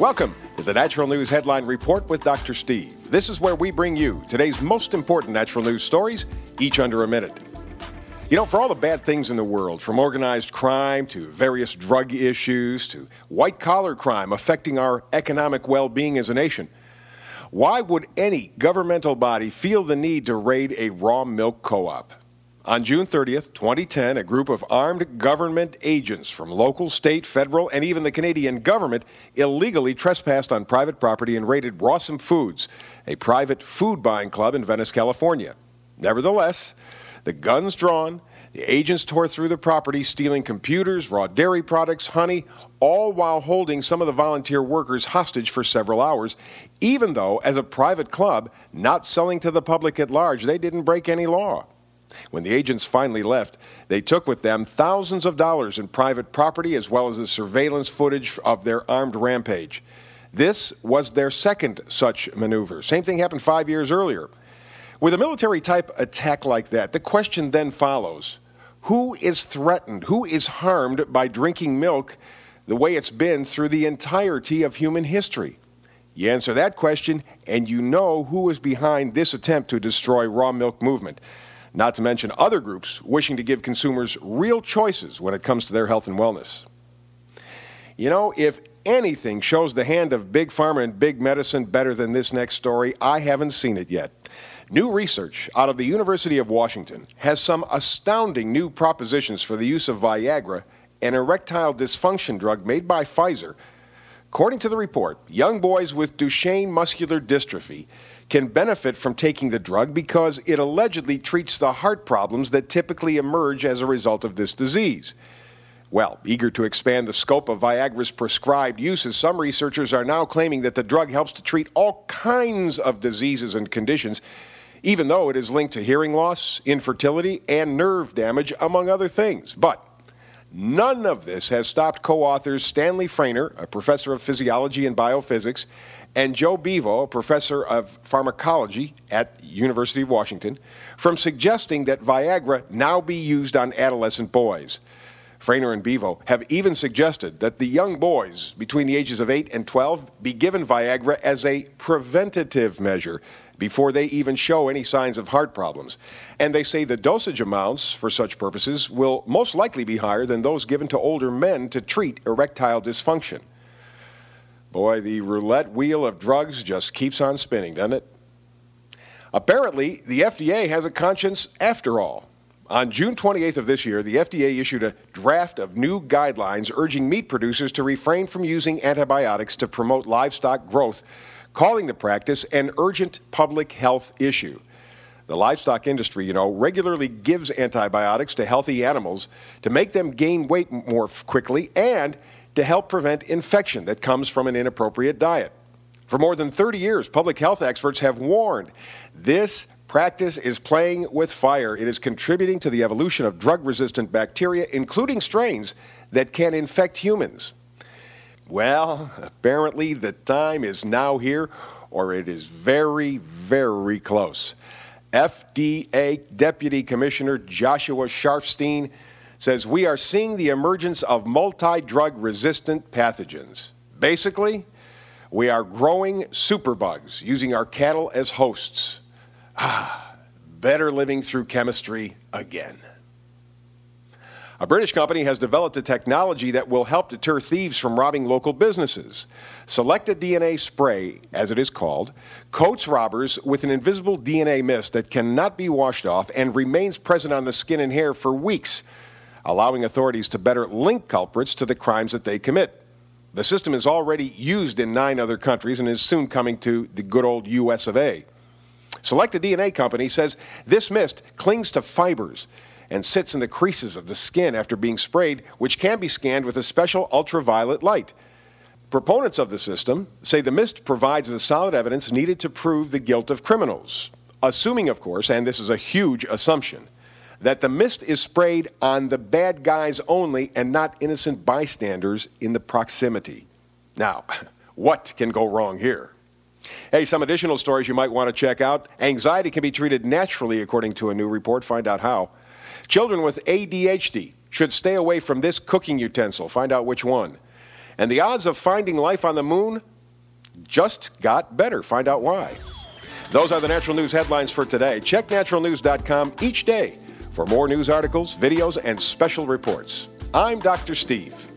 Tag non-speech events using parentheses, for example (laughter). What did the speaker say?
Welcome to the Natural News Headline Report with Dr. Steve. This is where we bring you today's most important natural news stories, each under a minute. You know, for all the bad things in the world, from organized crime to various drug issues to white collar crime affecting our economic well being as a nation, why would any governmental body feel the need to raid a raw milk co op? On June 30th, 2010, a group of armed government agents from local, state, federal, and even the Canadian government illegally trespassed on private property and raided Rawsome Foods, a private food buying club in Venice, California. Nevertheless, the guns drawn, the agents tore through the property, stealing computers, raw dairy products, honey, all while holding some of the volunteer workers hostage for several hours, even though, as a private club, not selling to the public at large, they didn't break any law. When the agents finally left, they took with them thousands of dollars in private property as well as the surveillance footage of their armed rampage. This was their second such maneuver. Same thing happened five years earlier. With a military type attack like that, the question then follows who is threatened? Who is harmed by drinking milk the way it's been through the entirety of human history? You answer that question, and you know who is behind this attempt to destroy raw milk movement. Not to mention other groups wishing to give consumers real choices when it comes to their health and wellness. You know, if anything shows the hand of big pharma and big medicine better than this next story, I haven't seen it yet. New research out of the University of Washington has some astounding new propositions for the use of Viagra, an erectile dysfunction drug made by Pfizer. According to the report, young boys with Duchenne muscular dystrophy can benefit from taking the drug because it allegedly treats the heart problems that typically emerge as a result of this disease. Well, eager to expand the scope of Viagra's prescribed uses, some researchers are now claiming that the drug helps to treat all kinds of diseases and conditions, even though it is linked to hearing loss, infertility, and nerve damage, among other things. But none of this has stopped co authors Stanley Froehner, a professor of physiology and biophysics, and Joe Beavo, a professor of pharmacology at University of Washington, from suggesting that Viagra now be used on adolescent boys. Froehner and Beavo have even suggested that the young boys between the ages of 8 and 12 be given Viagra as a preventative measure before they even show any signs of heart problems. And they say the dosage amounts for such purposes will most likely be higher than those given to older men to treat erectile dysfunction. Boy, the roulette wheel of drugs just keeps on spinning, doesn't it? Apparently, the FDA has a conscience after all. On June 28th of this year, the FDA issued a draft of new guidelines urging meat producers to refrain from using antibiotics to promote livestock growth, calling the practice an urgent public health issue. The livestock industry, you know, regularly gives antibiotics to healthy animals to make them gain weight more quickly and to help prevent infection that comes from an inappropriate diet. For more than 30 years, public health experts have warned this practice is playing with fire. It is contributing to the evolution of drug resistant bacteria, including strains that can infect humans. Well, apparently the time is now here, or it is very, very close. FDA Deputy Commissioner Joshua Sharfstein says we are seeing the emergence of multi drug resistant pathogens. Basically, we are growing superbugs using our cattle as hosts. Ah, better living through chemistry again. A British company has developed a technology that will help deter thieves from robbing local businesses. SelectaDNA spray, as it is called, coats robbers with an invisible DNA mist that cannot be washed off and remains present on the skin and hair for weeks allowing authorities to better link culprits to the crimes that they commit. The system is already used in nine other countries and is soon coming to the good old US of A. SelectaDNA Company says this mist clings to fibers and sits in the creases of the skin after being sprayed, which can be scanned with a special ultraviolet light. Proponents of the system say the mist provides the solid evidence needed to prove the guilt of criminals, assuming, of course, and this is a huge assumption, that the mist is sprayed on the bad guys only and not innocent bystanders in the proximity. Now, (laughs) what can go wrong here? Hey, some additional stories you might want to check out. Anxiety can be treated naturally, according to a new report. Find out how. Children with ADHD should stay away from this cooking utensil. Find out which one. And the odds of finding life on the moon just got better. Find out why. Those are the Natural News headlines for today. Check naturalnews.com each day for more news articles, videos, and special reports. I'm Dr. Steve.